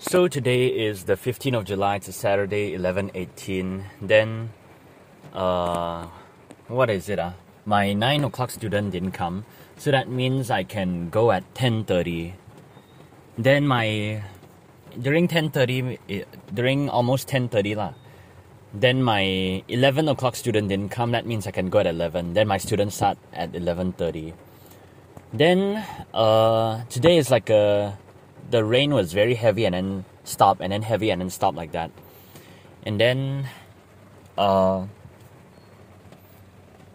So today is the 15th of July. It's a Saturday, 11:18. Then, uh, what is it? Uh? My nine o'clock student didn't come, so that means I can go at 10:30. Then my during 10:30, eh, during almost 10:30 lah. Then my 11 o'clock student didn't come. That means I can go at 11. Then my student start at 11:30. Then, uh, today is like a the rain was very heavy and then stop and then heavy and then stop like that. And then uh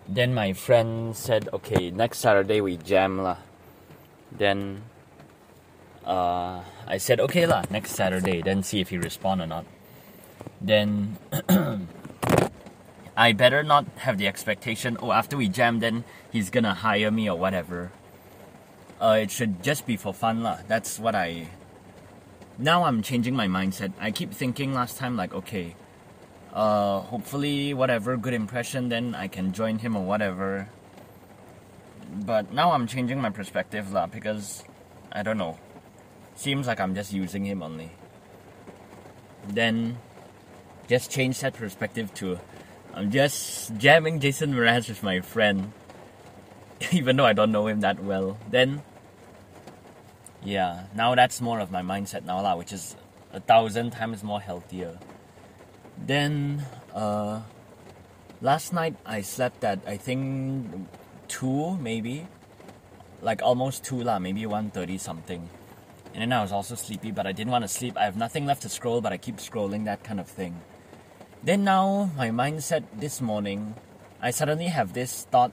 then my friend said, okay, next Saturday we jam lah. Then uh, I said, okay lah, next Saturday, then see if he respond or not. Then I better not have the expectation, oh, after we jam, then he's gonna hire me or whatever uh, it should just be for fun lah. That's what I. Now I'm changing my mindset. I keep thinking last time like okay, uh, hopefully whatever good impression then I can join him or whatever. But now I'm changing my perspective lah because I don't know. Seems like I'm just using him only. Then just change that perspective to I'm just jamming Jason Mraz with my friend even though I don't know him that well. Then yeah, now that's more of my mindset now lah, which is a thousand times more healthier. Then uh, last night I slept at I think two maybe, like almost two lah, maybe one thirty something. And then I was also sleepy, but I didn't want to sleep. I have nothing left to scroll, but I keep scrolling that kind of thing. Then now my mindset this morning, I suddenly have this thought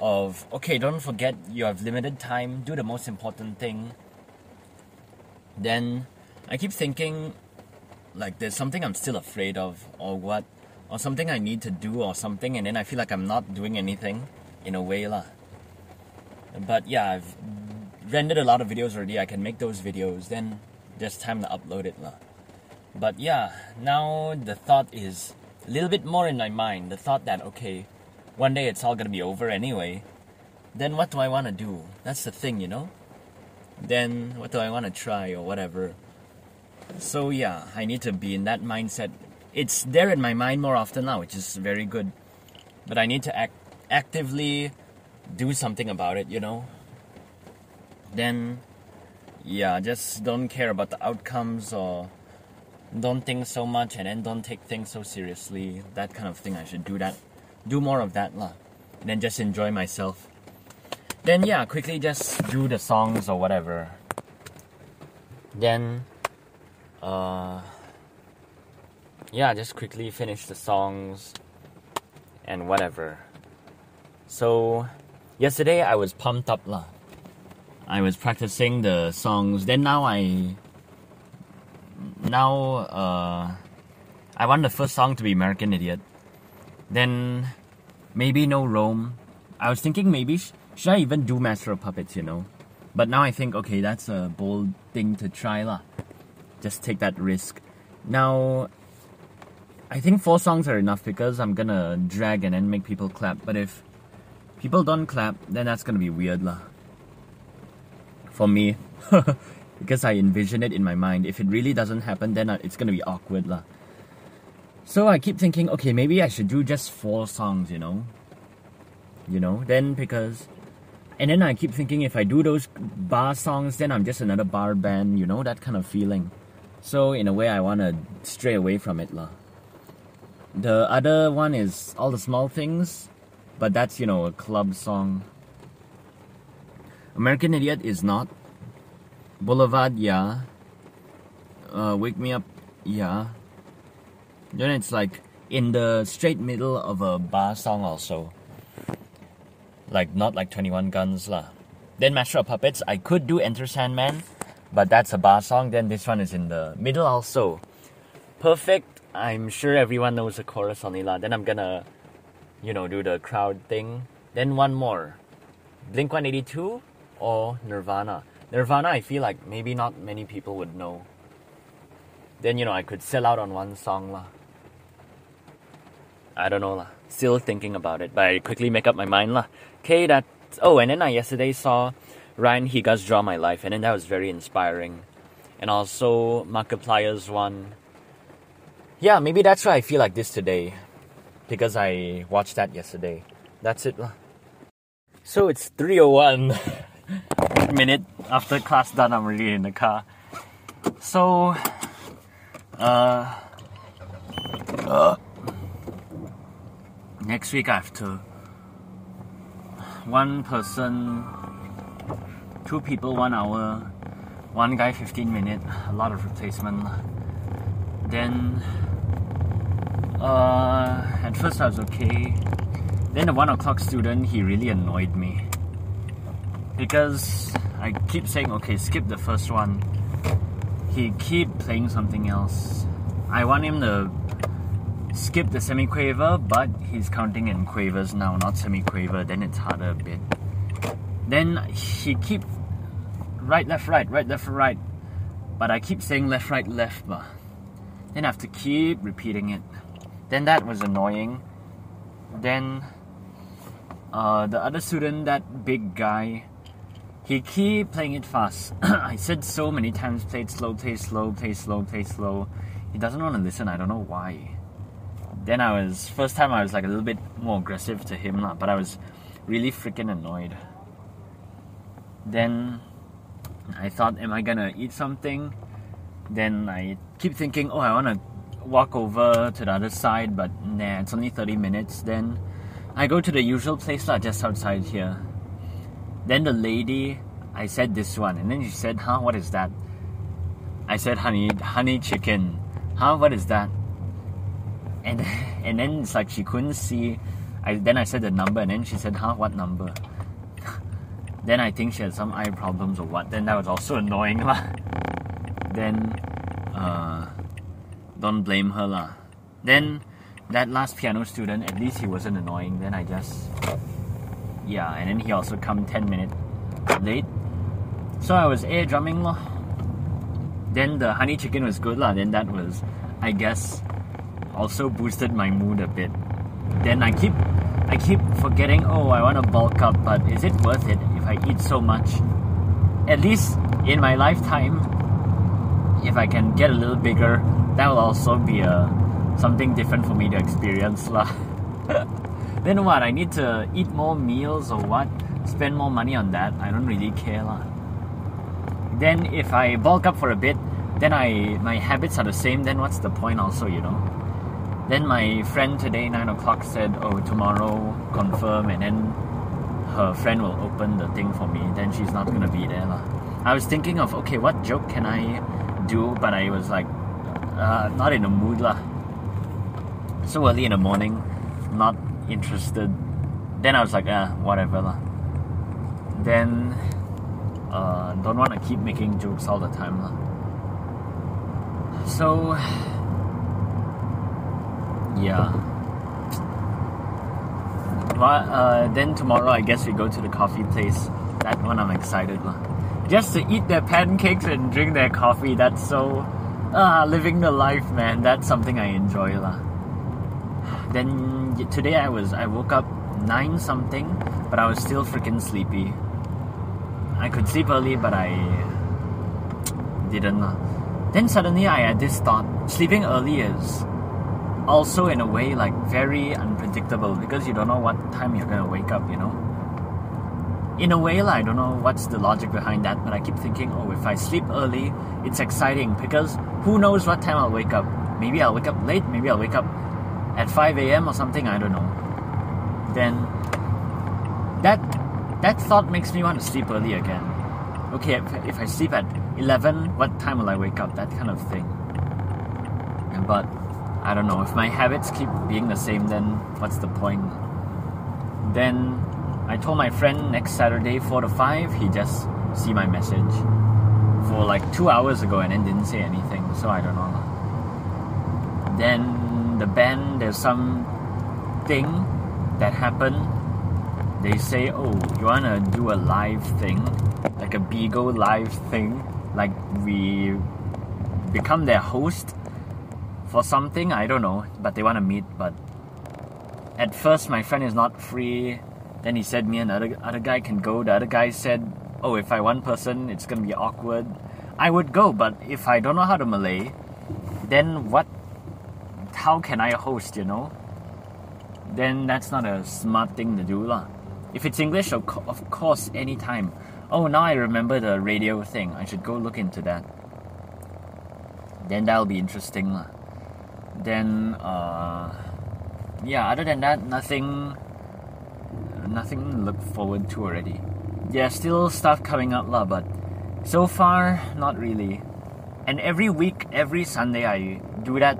of okay don't forget you have limited time do the most important thing. Then i keep thinking like there's something i'm still afraid of or what or something i need to do or something and then i feel like i'm not doing anything in a way lah. But yeah i've rendered a lot of videos already i can make those videos then there's time to upload it lah. But yeah now the thought is a little bit more in my mind the thought that okay one day it's all gonna be over anyway, then what do I wanna do? That's the thing, you know? Then what do I wanna try or whatever? So yeah, I need to be in that mindset. It's there in my mind more often now, which is very good. But I need to act actively do something about it, you know? Then yeah, just don't care about the outcomes or don't think so much and then don't take things so seriously. That kind of thing I should do that do more of that lah. And then just enjoy myself. Then yeah, quickly just do the songs or whatever. Then uh yeah, just quickly finish the songs and whatever. So yesterday I was pumped up lah. I was practicing the songs. Then now I now uh I want the first song to be American Idiot. Then maybe no Rome. I was thinking maybe sh- should I even do Master of Puppets, you know? But now I think okay, that's a bold thing to try lah. Just take that risk. Now I think four songs are enough because I'm gonna drag and then make people clap. But if people don't clap, then that's gonna be weird lah. For me. because I envision it in my mind. If it really doesn't happen, then uh, it's gonna be awkward lah. So I keep thinking, okay, maybe I should do just four songs, you know? You know, then because. And then I keep thinking if I do those bar songs, then I'm just another bar band, you know, that kind of feeling. So in a way, I want to stray away from it. lah. The other one is All the Small Things, but that's, you know, a club song. American Idiot is not. Boulevard, yeah. Uh, Wake Me Up, yeah. Then it's like in the straight middle of a bar song also. Like not like 21 Guns lah. Then Master of Puppets, I could do Enter Sandman, but that's a bar song. Then this one is in the middle also. Perfect. I'm sure everyone knows the chorus only lah. Then I'm gonna, you know, do the crowd thing. Then one more. Blink 182 or Nirvana. Nirvana, I feel like maybe not many people would know. Then, you know, I could sell out on one song lah. I don't know lah. Still thinking about it, but I quickly make up my mind lah. Okay, that. Oh, and then I yesterday saw Ryan Higa's Draw My Life, and then that was very inspiring. and also Markiplier's one. Yeah, maybe that's why I feel like this today, because I watched that yesterday. That's it. So it's 301 minute after class done, I'm already in the car. So, uh, uh, next week I have to one person, two people, one hour, one guy, 15 minutes, a lot of replacement. Then, uh, at first I was okay. Then the one o'clock student, he really annoyed me. Because I keep saying, okay, skip the first one. He keep playing something else. I want him to skip the semiquaver, but he's counting in quavers now, not semiquaver, then it's harder a bit. Then he keep right, left, right, right, left, right. But I keep saying left, right, left, but then I have to keep repeating it. Then that was annoying. Then uh, the other student, that big guy, he keep playing it fast. I said so many times, play it slow, play slow, play slow, play slow. He doesn't want to listen. I don't know why then I was first time I was like a little bit more aggressive to him lah, but I was really freaking annoyed. Then I thought, am I gonna eat something? Then I keep thinking, oh, I wanna walk over to the other side, but nah, it's only 30 minutes. Then I go to the usual place lah, just outside here. Then the lady, I said this one, and then she said, huh, what is that? I said honey, honey chicken. Huh, what is that? And and then it's like she couldn't see. I then I said the number, and then she said, "Huh, what number?" then I think she had some eye problems or what. Then that was also annoying lah. then, uh, don't blame her lah. Then that last piano student, at least he wasn't annoying. Then I just, yeah, and then he also come ten minutes late. So I was air drumming lah. Then the honey chicken was good lah. Then that was, I guess, also boosted my mood a bit. Then I keep I keep forgetting, oh, I want to bulk up, but is it worth it if I eat so much? At least in my lifetime, if I can get a little bigger, that will also be a something different for me to experience lah. then what? I need to eat more meals or what? Spend more money on that? I don't really care lah. Then if I bulk up for a bit, then I my habits are the same. Then what's the point? Also, you know. Then my friend today, 9 o'clock, said, Oh, tomorrow confirm, and then her friend will open the thing for me. Then she's not gonna be there. La. I was thinking of, okay, what joke can I do? But I was like, uh, not in the mood. La. So early in the morning, not interested. Then I was like, ah, whatever. La. Then, uh, don't want to keep making jokes all the time. La. So, yeah. But uh, then tomorrow, I guess we go to the coffee place. That one I'm excited. Just to eat their pancakes and drink their coffee. That's so ah living the life, man. That's something I enjoy lah. Then today I was I woke up nine something, but I was still freaking sleepy. I could sleep early, but I didn't. Then suddenly I had this thought: sleeping early is also in a way like very unpredictable because you don't know what time you're gonna wake up you know? In a way like, i don't know what's the logic behind that but i keep thinking oh if i sleep early it's exciting because who knows what time i'll wake up. Maybe i'll wake up late maybe i'll wake up at 5 a.m or something i don't know. Then that that thought makes me want to sleep early again. Okay if, if i sleep at 11 what time will i wake up? That kind of thing. But I don't know. If my habits keep being the same, then what's the point? Then I told my friend next Saturday, 4 to 5, he just see my message for like two hours ago and then didn't say anything, so I don't know. Then the band, there's some thing that happened. They say, oh, you wanna do a live thing, like a Bigo live thing, like we become their host for something, I don't know, but they want to meet. But at first, my friend is not free. Then he said me and other other guy can go. The other guy said, "Oh, if I one person, it's gonna be awkward." I would go, but if I don't know how to Malay, then what? How can I host? You know? Then that's not a smart thing to do, lah. If it's English, of, of course, anytime. Oh, now I remember the radio thing. I should go look into that. Then that'll be interesting, lah. Then, uh, yeah. Other than that, nothing. Nothing to look forward to already. Yeah, still stuff coming up, lah. But so far, not really. And every week, every Sunday, I do that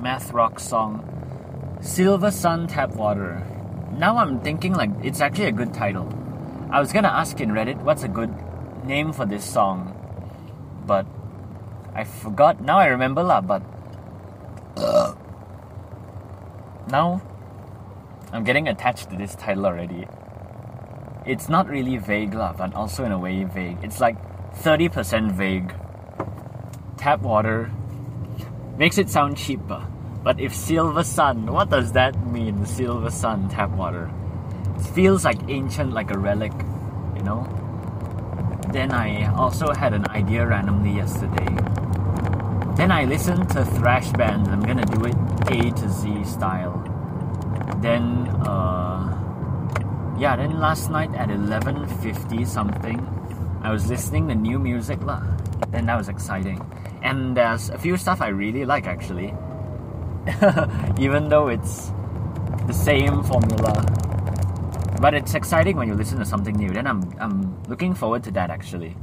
math rock song, Silver Sun Tap Water. Now I'm thinking like it's actually a good title. I was gonna ask in Reddit what's a good name for this song, but I forgot. Now I remember lah, but Uh. now I'm getting attached to this title already. It's not really vague lah, but also in a way vague. It's like 30% vague. Tap water makes it sound cheaper. But if silver sun, what does that mean? Silver sun tap water. It feels like ancient, like a relic, you know? Then I also had an idea randomly yesterday. Then I listen to thrash bands. I'm gonna do it A to Z style. Then, uh, yeah. Then last night at 11:50 something, I was listening to new music lah. Then that was exciting. And there's a few stuff I really like actually. Even though it's the same formula. But it's exciting when you listen to something new. Then I'm I'm looking forward to that actually.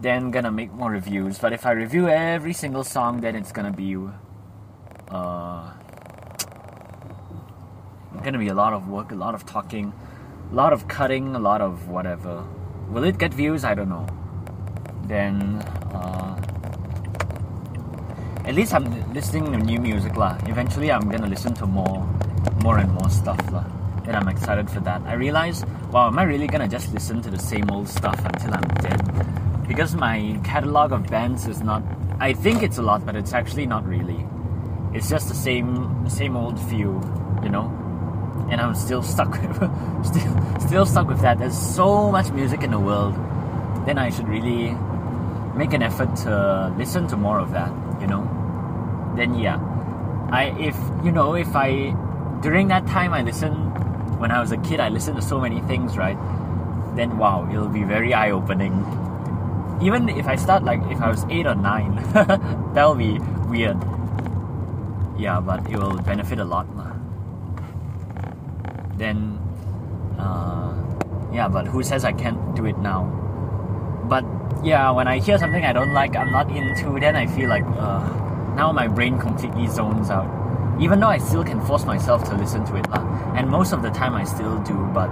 Then gonna make more reviews. But if I review every single song, then it's gonna be uh gonna be a lot of work, a lot of talking, a lot of cutting, a lot of whatever. Will it get views? I don't know. Then uh, at least I'm listening to new music lah. Eventually, I'm gonna listen to more, more and more stuff lah. And I'm excited for that. I realize, wow, am I really gonna just listen to the same old stuff until I'm dead? Because my catalog of bands is not. I think it's a lot, but it's actually not really. It's just the same, same old few, you know. And I'm still stuck with, still, still stuck with that. There's so much music in the world. Then I should really make an effort to listen to more of that, you know. Then yeah, I if you know if I during that time I listened when I was a kid I listened to so many things, right? Then wow, it'll be very eye opening. Even if I start like if I was eight or nine, that'll be weird. Yeah, but it will benefit a lot. Then, uh, yeah, but who says I can't do it now? But yeah, when I hear something I don't like, I'm not into, then I feel like uh, now my brain completely zones out. Even though I still can force myself to listen to it, lah. and most of the time I still do, but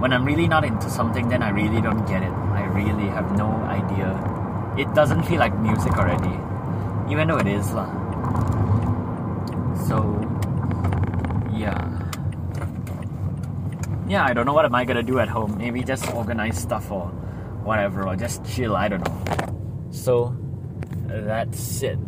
when I'm really not into something, then I really don't get it. Really have no idea. It doesn't feel like music already, even though it is, lah. So, yeah. Yeah, I don't know what am I gonna do at home. Maybe just organize stuff or whatever, or just chill. I don't know. So, that's it.